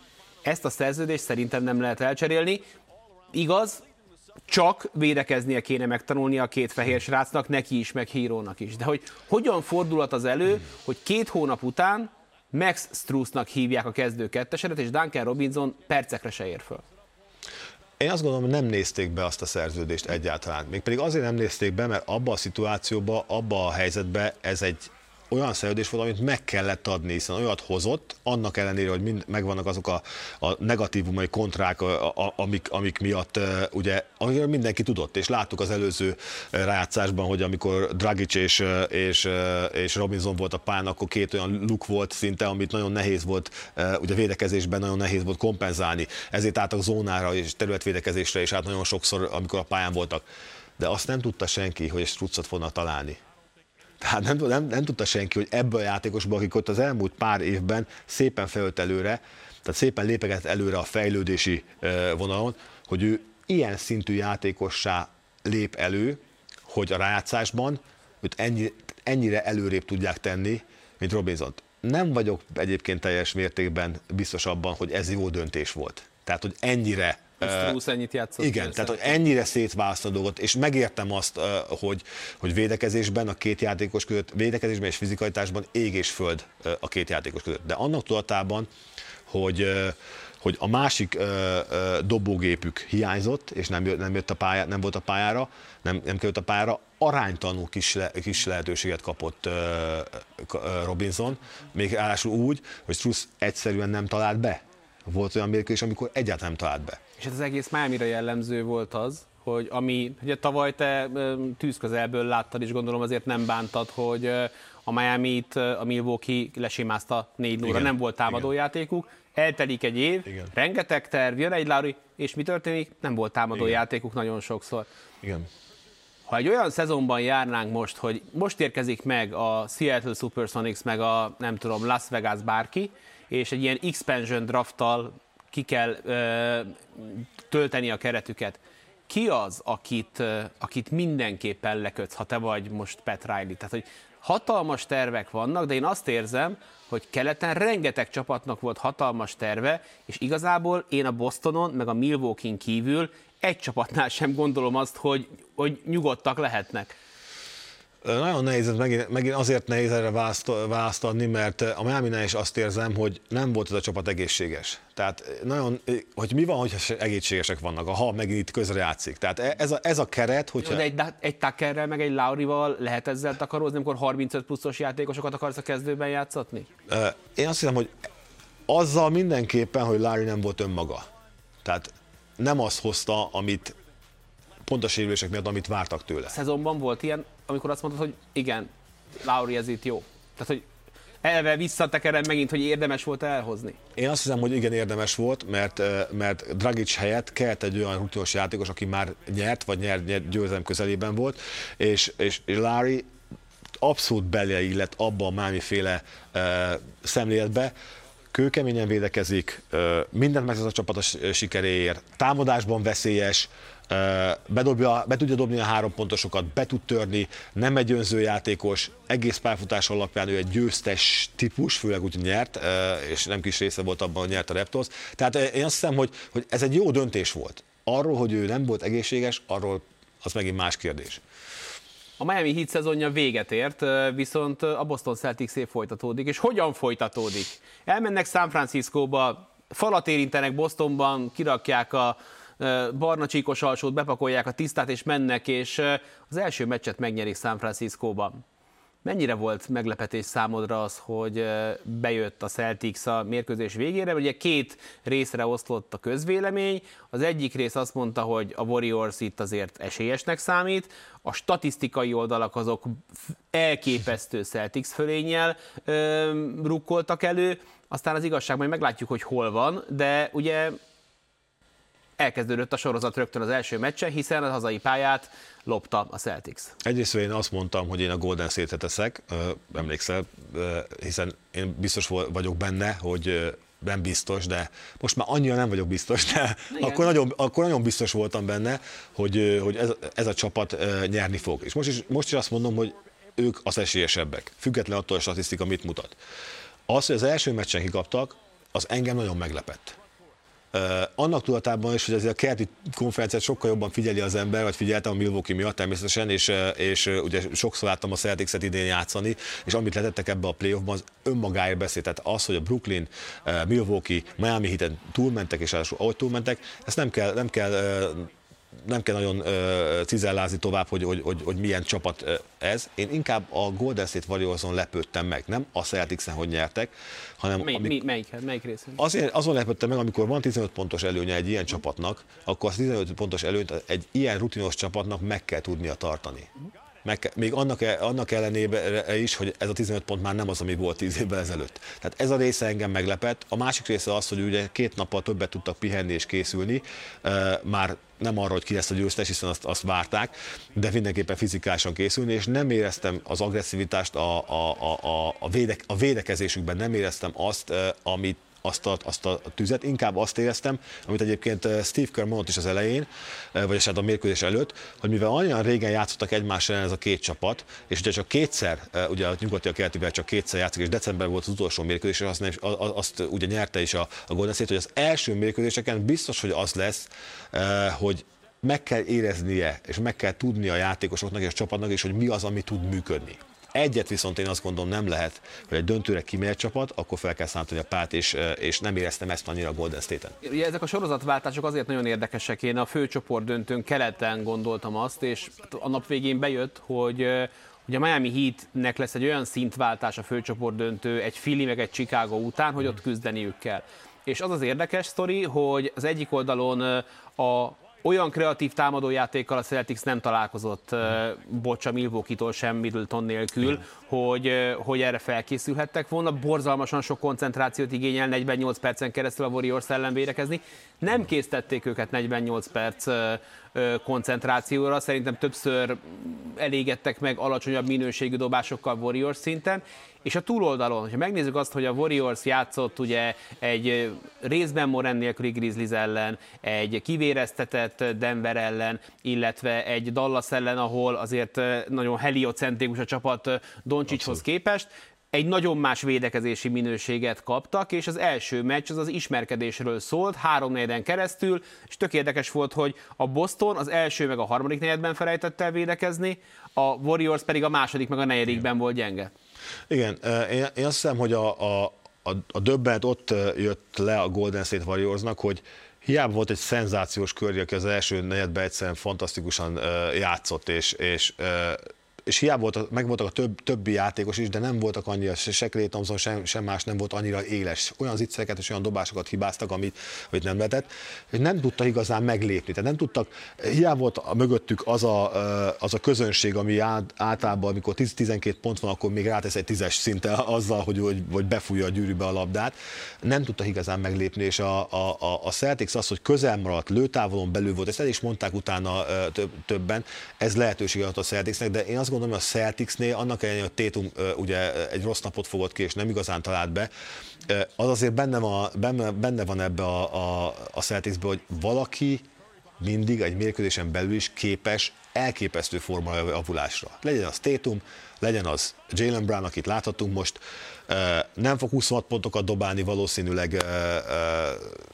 ezt a szerződést szerintem nem lehet elcserélni. Igaz, csak védekeznie kéne megtanulni a két fehér srácnak, neki is, meg hírónak is. De hogy hogyan fordulhat az elő, hogy két hónap után Max Strussnak hívják a kezdő kettesedet, és Duncan Robinson percekre se ér föl. Én azt gondolom, nem nézték be azt a szerződést egyáltalán. Mégpedig azért nem nézték be, mert abba a szituációba, abba a helyzetbe ez egy olyan szerződés volt, amit meg kellett adni, hiszen olyat hozott, annak ellenére, hogy mind megvannak azok a, a negatívumai kontrák, a, a, amik, amik miatt ugye, amiről mindenki tudott, és láttuk az előző rájátszásban, hogy amikor Dragic és, és, és Robinson volt a pályán, akkor két olyan luk volt szinte, amit nagyon nehéz volt, ugye védekezésben nagyon nehéz volt kompenzálni, ezért álltak zónára és területvédekezésre, és hát nagyon sokszor, amikor a pályán voltak. De azt nem tudta senki, hogy egy struccot fogna találni tehát nem, nem, nem tudta senki, hogy ebből a játékosból, akik ott az elmúlt pár évben szépen felült előre, tehát szépen lépegetett előre a fejlődési vonalon, hogy ő ilyen szintű játékossá lép elő, hogy a rájátszásban őt ennyi, ennyire előrébb tudják tenni, mint Robinson. Nem vagyok egyébként teljes mértékben biztos abban, hogy ez jó döntés volt. Tehát, hogy ennyire Strauss ennyit játszott. Igen, tehát hogy ennyire szétválaszt a dolgot, és megértem azt, hogy, hogy védekezésben a két játékos között, védekezésben és fizikalitásban ég és föld a két játékos között. De annak tudatában, hogy hogy a másik ö, ö, dobógépük hiányzott, és nem, jött, nem, jött a pályá, nem volt a pályára, nem, nem került a pályára, aránytanú kis, le, kis lehetőséget kapott ö, ö, Robinson, még ráadásul úgy, hogy Struss egyszerűen nem talált be. Volt olyan mérkőzés, amikor egyáltalán nem talált be. És ez az egész miami jellemző volt az, hogy ami, ugye tavaly te tűzközelből láttad, és gondolom azért nem bántad, hogy a Miami-t a Milwaukee lesimázta 4 0 nem volt támadójátékuk, eltelik egy év, Igen. rengeteg terv, jön egy Lauri, és mi történik? Nem volt támadójátékuk nagyon sokszor. Igen. Ha egy olyan szezonban járnánk most, hogy most érkezik meg a Seattle Supersonics, meg a nem tudom, Las Vegas bárki, és egy ilyen expansion drafttal ki kell ö, tölteni a keretüket. Ki az, akit, akit mindenképpen lekötsz, ha te vagy most Pat Riley? Tehát, hogy hatalmas tervek vannak, de én azt érzem, hogy keleten rengeteg csapatnak volt hatalmas terve, és igazából én a Bostonon, meg a Milwaukee-n kívül egy csapatnál sem gondolom azt, hogy, hogy nyugodtak lehetnek. Nagyon nehéz, megint, megint azért nehéz erre választ, választ adni, mert a miami is azt érzem, hogy nem volt ez a csapat egészséges. Tehát nagyon, hogy mi van, hogyha egészségesek vannak, ha megint itt közre játszik. Tehát e, ez a, ez a keret, hogyha... De egy, egy Tuckerrel, meg egy Laurival lehet ezzel takarózni, amikor 35 pluszos játékosokat akarsz a kezdőben játszatni? Én azt hiszem, hogy azzal mindenképpen, hogy Larry nem volt önmaga. Tehát nem azt hozta, amit pont a sérülések miatt, amit vártak tőle. A szezonban volt ilyen, amikor azt mondtad, hogy igen, Lauri ez itt jó. Tehát, hogy elve visszatekerem megint, hogy érdemes volt elhozni. Én azt hiszem, hogy igen érdemes volt, mert, mert Dragic helyett kellett egy olyan rutinos játékos, aki már nyert, vagy nyert, nyert győzelem közelében volt, és, és Larry abszolút beleillett abba a mámiféle uh, szemléletbe, kőkeményen védekezik, uh, mindent meg az a csapat a sikeréért, támadásban veszélyes, bedobja, be tudja dobni a három pontosokat, be tud törni, nem egy önző játékos, egész pályafutás alapján ő egy győztes típus, főleg úgy nyert, és nem kis része volt abban, hogy nyert a Raptors. Tehát én azt hiszem, hogy, hogy ez egy jó döntés volt. Arról, hogy ő nem volt egészséges, arról az megint más kérdés. A Miami Heat szezonja véget ért, viszont a Boston Celtics szép folytatódik. És hogyan folytatódik? Elmennek San Franciscóba, falat érintenek Bostonban, kirakják a barna csíkos alsót, bepakolják a tisztát és mennek, és az első meccset megnyerik San Franciscóban. Mennyire volt meglepetés számodra az, hogy bejött a Celtics a mérkőzés végére? Ugye két részre oszlott a közvélemény. Az egyik rész azt mondta, hogy a Warriors itt azért esélyesnek számít, a statisztikai oldalak azok elképesztő Celtics fölényel rukkoltak elő, aztán az igazság, majd meglátjuk, hogy hol van, de ugye elkezdődött a sorozat rögtön az első meccsen, hiszen a hazai pályát lopta a Celtics. Egyrészt én azt mondtam, hogy én a Golden State-et teszek, emlékszel, hiszen én biztos vagyok benne, hogy nem biztos, de most már annyira nem vagyok biztos, de akkor nagyon, akkor nagyon biztos voltam benne, hogy, hogy ez, ez a csapat nyerni fog. És most is, most is azt mondom, hogy ők az esélyesebbek, független attól a statisztika mit mutat. Az, hogy az első meccsen kikaptak, az engem nagyon meglepett annak tudatában is, hogy azért a kerti konferenciát sokkal jobban figyeli az ember, vagy figyeltem a Milwaukee miatt természetesen, és, és ugye sokszor láttam a celtics idén játszani, és amit letettek ebbe a playoffban, az önmagáért beszélt. Tehát az, hogy a Brooklyn, Milwaukee, Miami hiten túlmentek, és ahogy túlmentek, ezt nem kell, nem kell nem kell nagyon uh, cizellázni tovább, hogy, hogy, hogy, hogy milyen csapat ez. Én inkább a Golden State Warriors-on lepődtem meg, nem a celtics hogy nyertek, hanem... Mi, amik, mi, melyik, melyik részen? Azért, azon lepődtem meg, amikor van 15 pontos előnye egy ilyen csapatnak, akkor az 15 pontos előnyt egy ilyen rutinos csapatnak meg kell tudnia tartani. Meg, még annak, e, annak ellenére is, hogy ez a 15 pont már nem az, ami volt 10 évvel ezelőtt. Tehát ez a része engem meglepett. A másik része az, hogy ugye két nappal többet tudtak pihenni és készülni, már nem arra, hogy ki lesz a győztes, hiszen azt, azt várták, de mindenképpen fizikálisan készülni, és nem éreztem az agresszivitást a, a, a, a, a védekezésükben, nem éreztem azt, amit azt a, azt a tüzet, inkább azt éreztem, amit egyébként eh, Steve Kerr mondott is az elején, eh, vagy hát a mérkőzés előtt, hogy mivel annyian régen játszottak egymás ellen ez a két csapat, és ugye csak kétszer, eh, ugye a nyugati keletivel csak kétszer játszik, és december volt az utolsó mérkőzés, és azt, azt ugye nyerte is a, a Golden State, hogy az első mérkőzéseken biztos, hogy az lesz, hogy meg kell éreznie, és meg kell tudnia a játékosoknak és a csapatnak is, hogy mi az, ami tud működni. Egyet viszont én azt gondolom nem lehet, hogy egy döntőre kimegy csapat, akkor fel kell számítani a párt, és, és nem éreztem ezt annyira a Golden State-en. Ugye ezek a sorozatváltások azért nagyon érdekesek. Én a főcsoport döntőn keleten gondoltam azt, és a nap végén bejött, hogy Ugye a Miami Heatnek lesz egy olyan szintváltás a főcsoport döntő, egy Philly meg egy Chicago után, hogy ott küzdeniük kell. És az az érdekes sztori, hogy az egyik oldalon a olyan kreatív támadójátékkal a Celtics nem találkozott, uh, bocsa Milwaukee-tól sem Middleton nélkül, hogy, hogy erre felkészülhettek volna. Borzalmasan sok koncentrációt igényel 48 percen keresztül a Warriors ellen védekezni. Nem késztették őket 48 perc koncentrációra, szerintem többször elégettek meg alacsonyabb minőségű dobásokkal Warriors szinten, és a túloldalon, ha megnézzük azt, hogy a Warriors játszott ugye egy részben Moren nélküli Grizzlies ellen, egy kivéreztetett Denver ellen, illetve egy Dallas ellen, ahol azért nagyon heliocentrikus a csapat Doncsicshoz képest, egy nagyon más védekezési minőséget kaptak, és az első meccs az az ismerkedésről szólt, három negyeden keresztül, és tök érdekes volt, hogy a Boston az első meg a harmadik negyedben felejtett el védekezni, a Warriors pedig a második meg a negyedikben volt gyenge. Igen, én, azt hiszem, hogy a, a, a, a döbbent ott jött le a Golden State Warriorsnak, hogy hiába volt egy szenzációs körje, aki az első negyedben egyszerűen fantasztikusan játszott, és, és és hiába volt, meg voltak a több, többi játékos is, de nem voltak annyira, se Clay Thompson, sem, sem más nem volt annyira éles. Olyan zicsereket és olyan dobásokat hibáztak, amit, amit nem lehetett, hogy nem tudta igazán meglépni. Tehát nem tudtak, hiába volt a mögöttük az a, az a közönség, ami általában, amikor 10-12 pont van, akkor még rátesz egy tízes szinte azzal, hogy, hogy, hogy befújja a gyűrűbe a labdát. Nem tudta igazán meglépni, és a, a, a, a Celtics az, hogy közel maradt, lőtávolon belül volt, ezt el is mondták utána többen, ez lehetőség adott a Celticsnek, de én azt gondolom, hogy a Celticsnél annak ellenére, hogy Tétum ugye egy rossz napot fogott ki, és nem igazán talált be, az azért benne van, benne, benne van ebbe a, a, a Celticsbe, hogy valaki mindig egy mérkőzésen belül is képes elképesztő avulásra. Legyen az Tétum, legyen az Jalen Brown, akit láthatunk most, nem fog 26 pontokat dobálni valószínűleg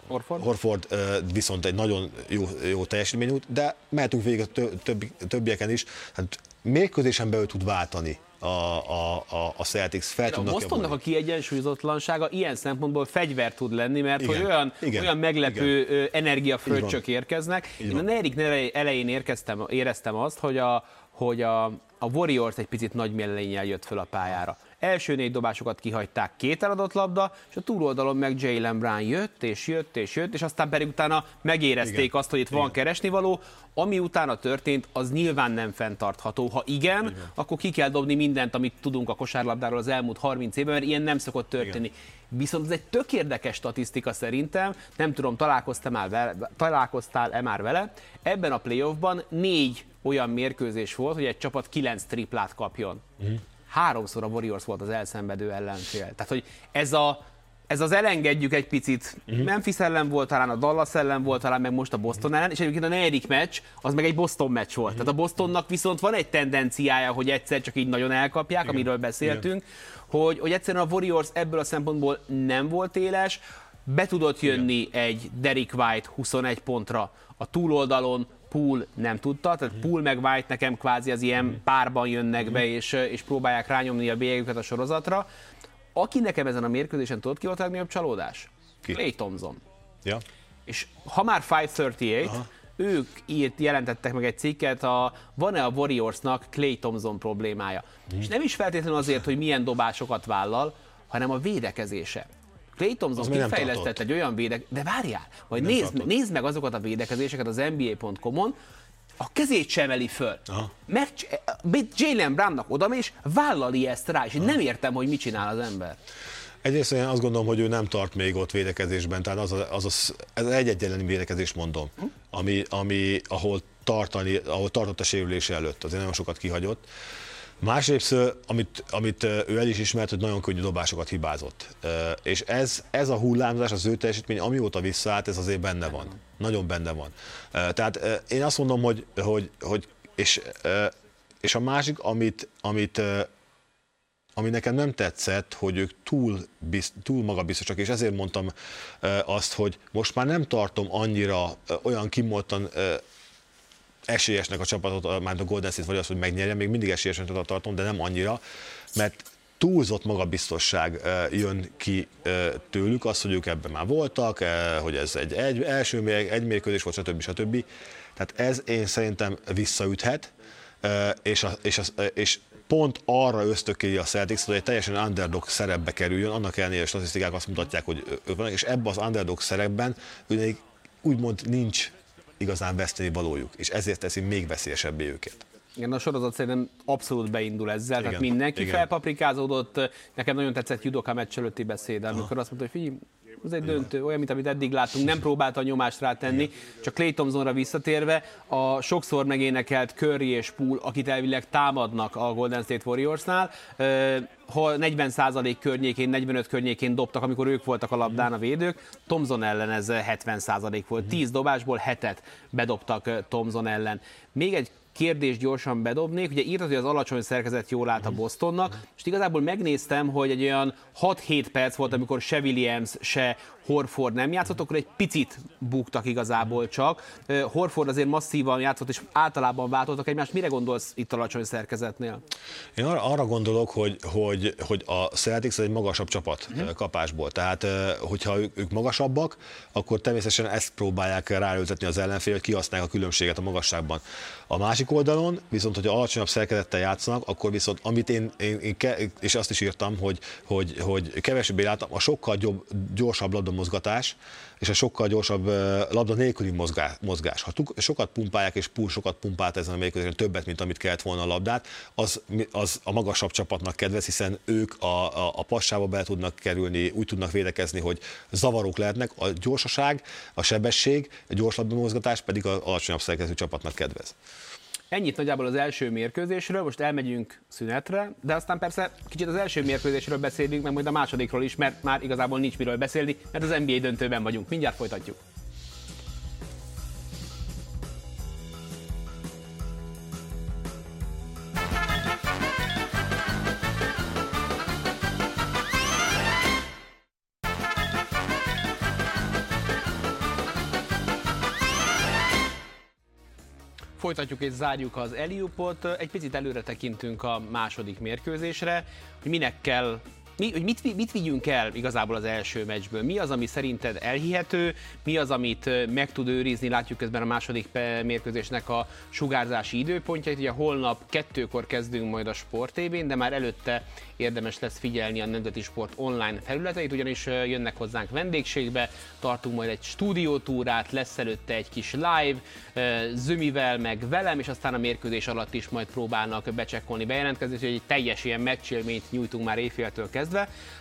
Horford, Horford viszont egy nagyon jó, jó teljesítmény út, de mehetünk végig a többi, többieken is. Hát mérkőzésen belül tud váltani a, a, a, a Celtics fel A Bostonnak a kiegyensúlyozatlansága ilyen szempontból fegyver tud lenni, mert igen, hogy olyan, igen, olyan meglepő igen. energiafröccsök érkeznek. Én a negyedik elején érkeztem, éreztem azt, hogy a, hogy a, a Warriors egy picit nagy mellénnyel jött föl a pályára. Első négy dobásokat kihagyták, két eladott labda, és a túloldalon meg Jalen Brown jött, és jött, és jött, és aztán pedig utána megérezték igen. azt, hogy itt igen. van keresnivaló. Ami utána történt, az nyilván nem fenntartható. Ha igen, igen, akkor ki kell dobni mindent, amit tudunk a kosárlabdáról az elmúlt 30 évben, mert ilyen nem szokott történni. Igen. Viszont ez egy tök érdekes statisztika szerintem, nem tudom, találkoztál már vele, találkoztál-e már vele, ebben a playoffban négy olyan mérkőzés volt, hogy egy csapat kilenc triplát kapjon. Mm háromszor a Warriors volt az elszenvedő ellenfél. Tehát, hogy ez a, ez az elengedjük egy picit. Uh-huh. Memphis ellen volt, talán a Dallas ellen volt, talán meg most a Boston ellen, és egyébként a negyedik meccs, az meg egy Boston meccs volt. Uh-huh. Tehát a Bostonnak viszont van egy tendenciája, hogy egyszer csak így nagyon elkapják, Igen. amiről beszéltünk, hogy, hogy egyszerűen a Warriors ebből a szempontból nem volt éles, be tudott jönni Igen. egy Derek White 21 pontra a túloldalon, Pool nem tudta, tehát. Pool meg White nekem kvázi az ilyen párban jönnek be, és, és próbálják rányomni a bélyegüket a sorozatra. Aki nekem ezen a mérkőzésen tudott ki volt a legnagyobb csalódás? Ki? Clay Thompson. Ja. És ha már 538, Aha. ők írt, jelentettek meg egy cikket, a, van-e a Warriorsnak Clay Thompson problémája. Mm. És nem is feltétlenül azért, hogy milyen dobásokat vállal, hanem a védekezése. Clay Thompson kifejlesztett egy olyan védek... De várjál, vagy nézd, nézd meg azokat a védekezéseket az NBA.com-on, a kezét sem emeli föl. Aha. Mert Jalen Brownnak oda és vállali ezt rá, és én nem értem, hogy mit csinál az ember. Egyrészt én azt gondolom, hogy ő nem tart még ott védekezésben, tehát az, az, az, ez egy egyetlen védekezés mondom, ami, ami, ahol, tartani, ahol tartott a sérülése előtt, azért nagyon sokat kihagyott. Másrészt, amit, amit ő el is ismert, hogy nagyon könnyű dobásokat hibázott. És ez, ez a hullámzás, az ő teljesítmény, amióta visszaállt, ez azért benne van. Nagyon benne van. Tehát én azt mondom, hogy, hogy, hogy és, és a másik, amit, amit ami nekem nem tetszett, hogy ők túl, bizt, túl magabiztosak, és ezért mondtam azt, hogy most már nem tartom annyira olyan kimoltan esélyesnek a csapatot, már a Golden State vagy az, hogy megnyerje, még mindig esélyesnek tartom, de nem annyira, mert túlzott magabiztosság jön ki tőlük, az, hogy ők ebben már voltak, hogy ez egy, egy első egy mérkőzés volt, stb. stb. Tehát ez én szerintem visszaüthet, és, a, és, a, és pont arra ösztökéli a Celtics, hogy egy teljesen underdog szerepbe kerüljön, annak ellenére a statisztikák azt mutatják, hogy ők vannak, és ebben az underdog szerepben ő úgymond nincs igazán veszteni valójuk, és ezért teszi még veszélyesebbé őket. Igen, a sorozat szerintem abszolút beindul ezzel, Igen. tehát mindenki Igen. felpaprikázódott. Nekem nagyon tetszett Judoka meccs előtti beszéd, amikor azt mondta, hogy figyelj, ez egy döntő, olyan, mint amit eddig láttunk, nem próbálta a nyomást rátenni, csak Clay Thompsonra visszatérve, a sokszor megénekelt Curry és Poole, akit elvileg támadnak a Golden State Warriorsnál, ha 40% környékén, 45 környékén dobtak, amikor ők voltak a labdán a védők, Thompson ellen ez 70% volt. 10 dobásból 7-et bedobtak Thompson ellen. Még egy kérdést gyorsan bedobnék. Ugye írtad, hogy az alacsony szerkezet jól állt a Bostonnak, és igazából megnéztem, hogy egy olyan 6-7 perc volt, amikor se Williams, se Horford nem játszott, akkor egy picit buktak igazából csak. Horford azért masszívan játszott, és általában váltottak egymást. Mire gondolsz itt alacsony szerkezetnél? Én arra, arra gondolok, hogy, hogy, hogy a Celtics egy magasabb csapat uh-huh. kapásból. Tehát, hogyha ők, ők magasabbak, akkor természetesen ezt próbálják ráültetni az ellenfél, hogy kihasználják a különbséget a magasságban. A másik oldalon, viszont, hogyha alacsonyabb szerkezettel játszanak, akkor viszont, amit én, én, én ke, és azt is írtam, hogy, hogy, hogy kevesebb láttam, a sokkal gyobb, gyorsabb labdamozgatás, és a sokkal gyorsabb labda nélküli mozgás. Ha sokat pumpálják, és Púl sokat pumpált ezen a mérkőzésen többet, mint amit kellett volna a labdát, az, az a magasabb csapatnak kedvez, hiszen ők a, a, a passába be tudnak kerülni, úgy tudnak védekezni, hogy zavarók lehetnek. A gyorsaság, a sebesség, a gyors labdamozgatás pedig az alacsonyabb szerkező csapatnak kedvez. Ennyit nagyjából az első mérkőzésről, most elmegyünk szünetre, de aztán persze kicsit az első mérkőzésről beszélünk, meg majd a másodikról is, mert már igazából nincs miről beszélni, mert az NBA döntőben vagyunk. Mindjárt folytatjuk. Folytatjuk és zárjuk az Eliupot. Egy picit előre tekintünk a második mérkőzésre, hogy minek kell mi, hogy mit, mit vigyünk el igazából az első meccsből? Mi az, ami szerinted elhihető, mi az, amit meg tud őrizni, látjuk közben a második mérkőzésnek a sugárzási időpontjait. Ugye holnap kettőkor kezdünk majd a Sport tv de már előtte érdemes lesz figyelni a Nemzeti Sport online felületeit, ugyanis jönnek hozzánk vendégségbe, tartunk majd egy stúdiótúrát, lesz előtte egy kis live, Zömivel, meg velem, és aztán a mérkőzés alatt is majd próbálnak becsekkolni, bejelentkezni, hogy egy teljes ilyen meccsélményt nyújtunk már éjféltől kezdve.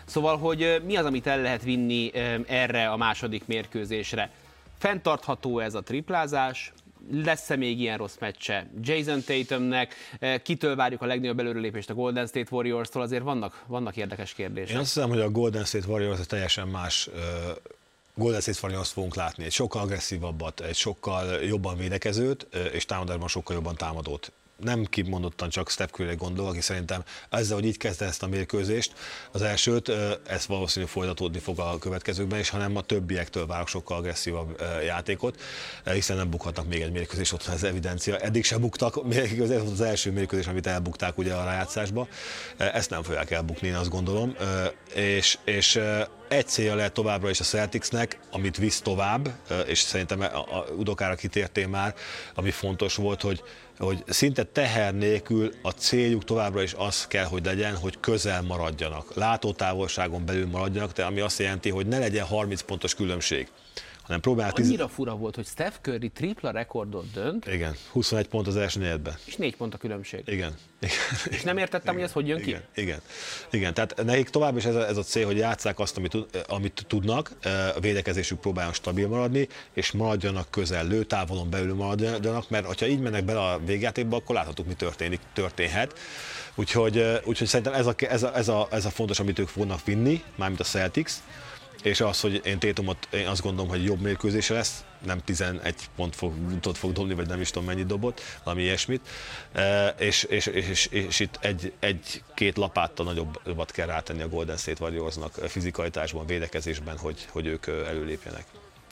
Szóval, hogy mi az, amit el lehet vinni erre a második mérkőzésre? Fentartható ez a triplázás, lesz-e még ilyen rossz meccse Jason Tatumnek, kitől várjuk a legnagyobb előrelépést a Golden State Warriors-tól, azért vannak, vannak érdekes kérdések. Én azt hiszem, hogy a Golden State Warriors teljesen más Golden State Warriors fogunk látni, egy sokkal agresszívabbat, egy sokkal jobban védekezőt, és támadásban sokkal jobban támadót nem kimondottan csak Steph curry gondol, aki szerintem ezzel, hogy így kezdte ezt a mérkőzést, az elsőt, ez valószínűleg folytatódni fog a következőkben is, hanem a többiektől várok sokkal agresszívabb játékot, hiszen nem bukhatnak még egy mérkőzést, ott ez evidencia. Eddig sem buktak, ez volt az első mérkőzés, amit elbukták ugye a rájátszásba. Ezt nem fogják elbukni, én azt gondolom. És, és egy célja lehet továbbra is a Celticsnek, amit visz tovább, és szerintem a Udokára kitértél már, ami fontos volt, hogy hogy szinte teher nélkül a céljuk továbbra is az kell, hogy legyen, hogy közel maradjanak, látótávolságon belül maradjanak, de ami azt jelenti, hogy ne legyen 30 pontos különbség hanem próbál... Annyira tiz... fura volt, hogy Steph Curry tripla rekordot dönt. Igen, 21 pont az első negyedben. És 4 pont a különbség. Igen. Igen. És nem értettem, igen. hogy ez hogy jön igen. ki? Igen. Igen, tehát nekik tovább is ez a, ez a cél, hogy játsszák azt, amit, amit tudnak, a védekezésük próbáljon stabil maradni, és maradjanak közel, lőtávolon belül maradjanak, mert ha így mennek bele a végjátékba, akkor láthatók, mi történik, történhet. Úgyhogy, úgyhogy szerintem ez a, ez, a, ez, a, ez a fontos, amit ők fognak vinni, mármint a Celtics, és az, hogy én Tétumot, én azt gondolom, hogy jobb mérkőzése lesz, nem 11 pont fog, fog dobni, vagy nem is tudom mennyit dobott, valami ilyesmit, e, és, és, és, és, itt egy, egy-két lapáttal nagyobbat kell rátenni a Golden State Warriorsnak fizikalitásban, védekezésben, hogy, hogy ők előlépjenek.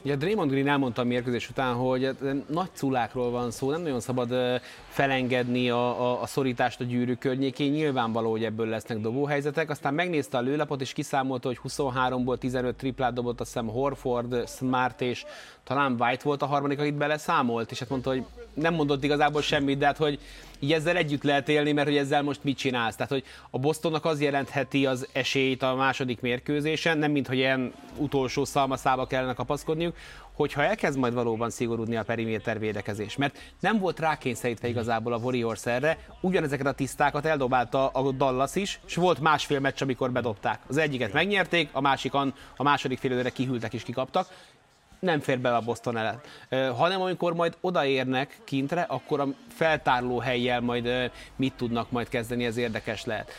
Ugye Draymond Green elmondta a mérkőzés után, hogy nagy culákról van szó, nem nagyon szabad felengedni a, a, a szorítást a gyűrű környékén, nyilvánvaló, hogy ebből lesznek dobóhelyzetek. Aztán megnézte a lőlapot és kiszámolta, hogy 23-ból 15 triplát dobott, azt hiszem Horford, Smart és talán White volt a harmadik, akit beleszámolt, és hát mondta, hogy nem mondott igazából semmit, de hát, hogy így ezzel együtt lehet élni, mert hogy ezzel most mit csinálsz. Tehát, hogy a Bostonnak az jelentheti az esélyt a második mérkőzésen, nem mint hogy ilyen utolsó szalmaszába kellene kapaszkodniuk, hogyha elkezd majd valóban szigorúdni a periméter védekezés. Mert nem volt rákényszerítve igazából a Warriors erre, ugyanezeket a tisztákat eldobálta a Dallas is, és volt másfél meccs, amikor bedobták. Az egyiket megnyerték, a másikon a második fél kihűltek és kikaptak nem fér bele a Boston ellen. Hanem amikor majd odaérnek kintre, akkor a feltárló helyjel majd mit tudnak majd kezdeni, ez érdekes lehet.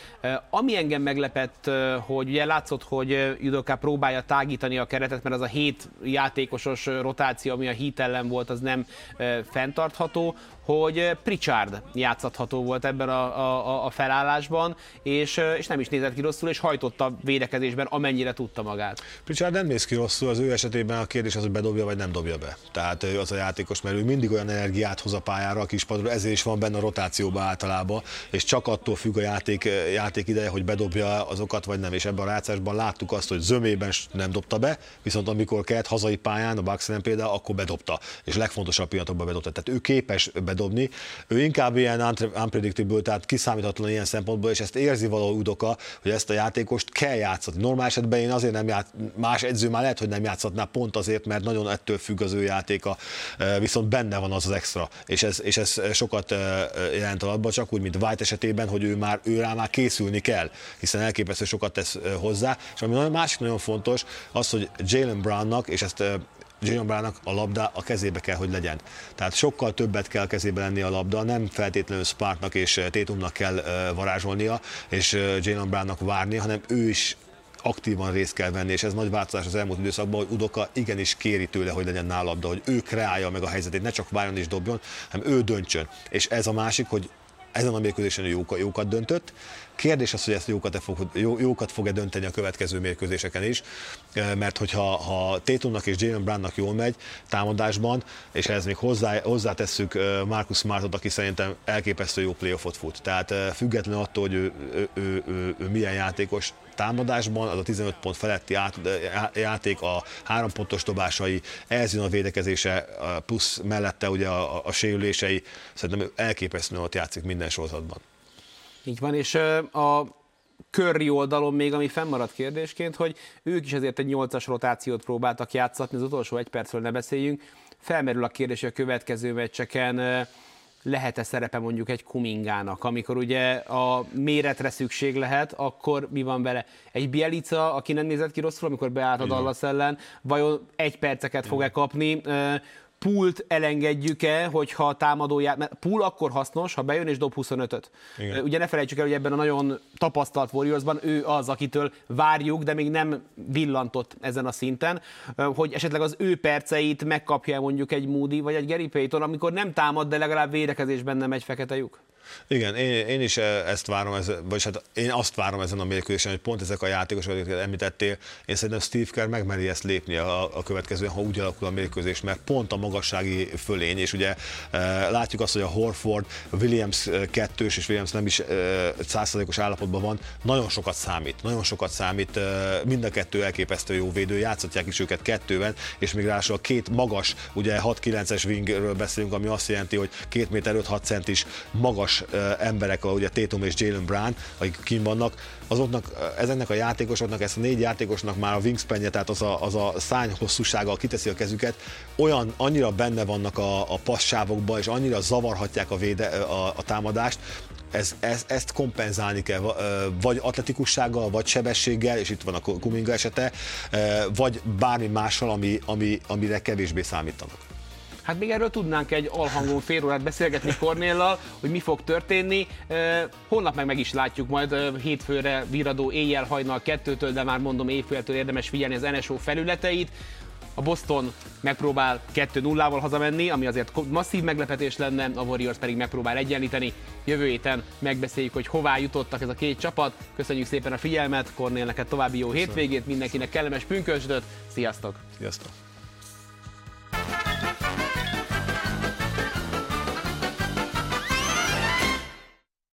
Ami engem meglepett, hogy ugye látszott, hogy Judoka próbálja tágítani a keretet, mert az a hét játékosos rotáció, ami a hit ellen volt, az nem fenntartható hogy Pritchard játszható volt ebben a, a, a felállásban, és, és nem is nézett ki rosszul, és hajtotta védekezésben, amennyire tudta magát. Pritchard nem néz ki rosszul, az ő esetében a kérdés az, hogy bedobja vagy nem dobja be. Tehát ő az a játékos, mert ő mindig olyan energiát hoz a pályára a kispadról, ezért is van benne a rotációba általában, és csak attól függ a játék, játék ideje, hogy bedobja azokat vagy nem. És ebben a rácásban láttuk azt, hogy zömében nem dobta be, viszont amikor kellett hazai pályán, a Bucks például, akkor bedobta, és legfontosabb pillanatokban bedobta. Tehát ő képes bedobni. Ő inkább ilyen unpredictable, tehát kiszámíthatatlan ilyen szempontból, és ezt érzi valahol Udoka, hogy ezt a játékost kell játszani. Normál esetben én azért nem játsz, más edző már lehet, hogy nem játszhatná pont azért, mert nagyon ettől függ az ő játéka, viszont benne van az az extra, és ez, és ez sokat jelent alatban, csak úgy, mint White esetében, hogy ő már ő rá már készülni kell, hiszen elképesztő sokat tesz hozzá, és ami nagyon másik nagyon fontos, az, hogy Jalen Brownnak, és ezt Jalen Brownnak a labda a kezébe kell, hogy legyen. Tehát sokkal többet kell kezébe lenni a labda, nem feltétlenül Sparknak és Tétumnak kell varázsolnia, és Jalen Brownnak várni, hanem ő is aktívan részt kell venni, és ez nagy változás az elmúlt időszakban, hogy Udoka igenis kéri tőle, hogy legyen nála labda, hogy ő kreálja meg a helyzetét, ne csak várjon és dobjon, hanem ő döntsön. És ez a másik, hogy ezen a mérkőzésen jókat, jókat döntött, Kérdés az, hogy ezt jókat, fog, jó, jókat fog-e dönteni a következő mérkőzéseken is, mert hogyha ha Tétumnak és Jalen Brownnak jól megy támadásban, és ehhez még hozzá, hozzátesszük Marcus Smartot, aki szerintem elképesztő jó playoffot fut. Tehát független attól, hogy ő, ő, ő, ő, ő milyen játékos, támadásban, az a 15 pont feletti át, játék, a három pontos dobásai, ez a védekezése, plusz mellette ugye a, a, a sérülései, szerintem elképesztően ott játszik minden sorozatban. Így van, és a körri oldalon még, ami fennmaradt kérdésként, hogy ők is azért egy 8-as rotációt próbáltak játszatni, az utolsó egy percről ne beszéljünk. Felmerül a kérdés, hogy a következő meccseken lehet-e szerepe mondjuk egy kumingának, amikor ugye a méretre szükség lehet, akkor mi van vele? Egy Bielica, aki nem nézett ki rosszul, amikor beállt a Dallas ellen, vajon egy perceket fog-e kapni? Pult elengedjük-e, hogyha a támadóját, mert pool akkor hasznos, ha bejön és dob 25-öt. Igen. Ugye ne felejtsük el, hogy ebben a nagyon tapasztalt Warriorsban ő az, akitől várjuk, de még nem villantott ezen a szinten, hogy esetleg az ő perceit megkapja mondjuk egy Moody vagy egy Gary Payton, amikor nem támad, de legalább védekezésben nem egy fekete lyuk. Igen, én, én is eh, ezt várom, ez, vagy hát én azt várom ezen a mérkőzésen, hogy pont ezek a játékosok, amiket említettél, én szerintem Steve Kerr megmeri ezt lépni a, a következő, ha úgy alakul a mérkőzés, mert pont a magassági fölény, és ugye e, látjuk azt, hogy a Horford, Williams eh, kettős, és Williams nem is százszerzalékos állapotban van, nagyon sokat számít, nagyon sokat számít, e, mind a kettő elképesztő jó védő, játszhatják is őket kettőben, és még ráadásul a két magas, ugye 6-9-es wingről beszélünk, ami azt jelenti, hogy 2 méter 5-6 centis magas emberek, ugye Tatum és Jalen Brown, akik kim vannak, azoknak, ezeknek a játékosoknak, ezt a négy játékosnak már a wingspanje, tehát az a, az a szány hosszúsága, kiteszi a kezüket, olyan, annyira benne vannak a, a passzávokba, és annyira zavarhatják a, véde, a, a támadást, ez, ez, ezt kompenzálni kell, vagy atletikussággal, vagy sebességgel, és itt van a Kuminga esete, vagy bármi mással, ami, ami, amire kevésbé számítanak. Hát még erről tudnánk egy alhangon fél órát beszélgetni Kornéllal, hogy mi fog történni. Holnap meg meg is látjuk majd hétfőre viradó éjjel hajnal kettőtől, de már mondom éjféltől érdemes figyelni az NSO felületeit. A Boston megpróbál 2-0-val hazamenni, ami azért masszív meglepetés lenne, a Warriors pedig megpróbál egyenlíteni. Jövő héten megbeszéljük, hogy hová jutottak ez a két csapat. Köszönjük szépen a figyelmet, Kornél neked további jó hétvégét, mindenkinek kellemes pünkösdöt, sziasztok! Sziasztok!